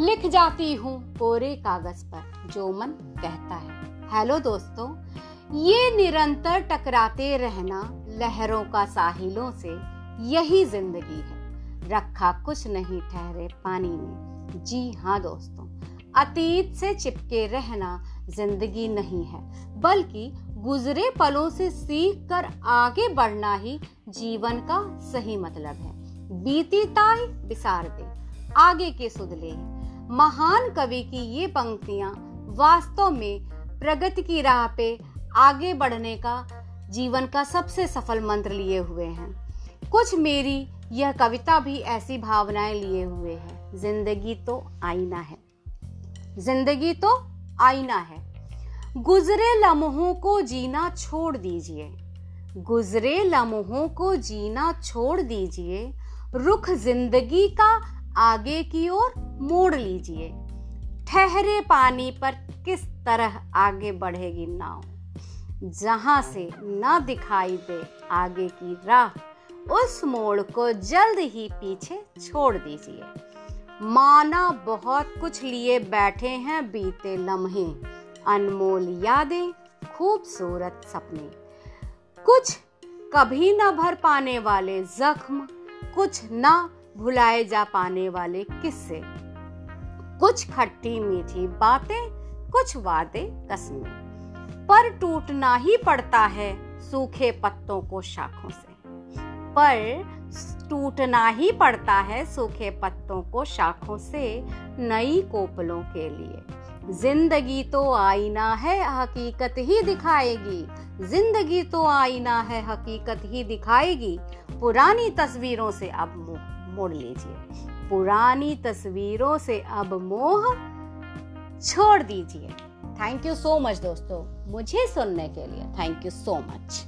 लिख जाती हूँ कोरे कागज़ पर, जो मन कहता है। हेलो दोस्तों, ये निरंतर टकराते रहना लहरों का साहिलों से यही ज़िंदगी है। रखा कुछ नहीं ठहरे पानी में। जी हाँ दोस्तों, अतीत से चिपके रहना ज़िंदगी नहीं है, बल्कि गुजरे पलों से सीख कर आगे बढ़ना ही जीवन का सही मतलब है। बीती ताई बिसार दे, आगे के सुधले महान कवि की ये पंक्तियाँ वास्तव में प्रगति की राह पे आगे बढ़ने का जीवन का सबसे सफल मंत्र लिए हुए हैं। कुछ मेरी यह कविता भी ऐसी भावनाएँ लिए हुए है। ज़िंदगी तो आईना है। ज़िंदगी तो आईना है। गुजरे लम्हों को जीना छोड़ दीजिए। गुजरे लम्हों को जीना छोड़ दीजिए। रुख ज़िंदगी का आगे की ओर मोड़ लीजिए। ठहरे पानी पर किस तरह आगे बढ़ेगी नाव? जहाँ से न दिखाई दे आगे की राह, उस मोड़ को जल्द ही पीछे छोड़ दीजिए। माना बहुत कुछ लिए बैठे हैं बीते लम्हे, अनमोल यादें, खूबसूरत सपने। कुछ कभी न भर पाने वाले जख्म, कुछ न भुलाए जा पाने वाले किस्से। कुछ खट्टी मीठी बातें, कुछ वादे कसमें। पर टूटना ही पड़ता है सूखे पत्तों को शाखों से। पर टूटना ही पड़ता है सूखे पत्तों को शाखों से नई कोपलों के लिए। ज़िंदगी तो आईना है, हकीकत ही दिखाएगी। ज़िंदगी तो आईना है, हकीकत ही दिखाएगी। पुरानी तस्वीरों से अब मुँह मोड़ लीजिए। पुरानी तस्वीरों से अब मोह छोड़ दीजिए। थैंक यू सो मच दोस्तों। मुझे सुनने के लिए थैंक यू सो मच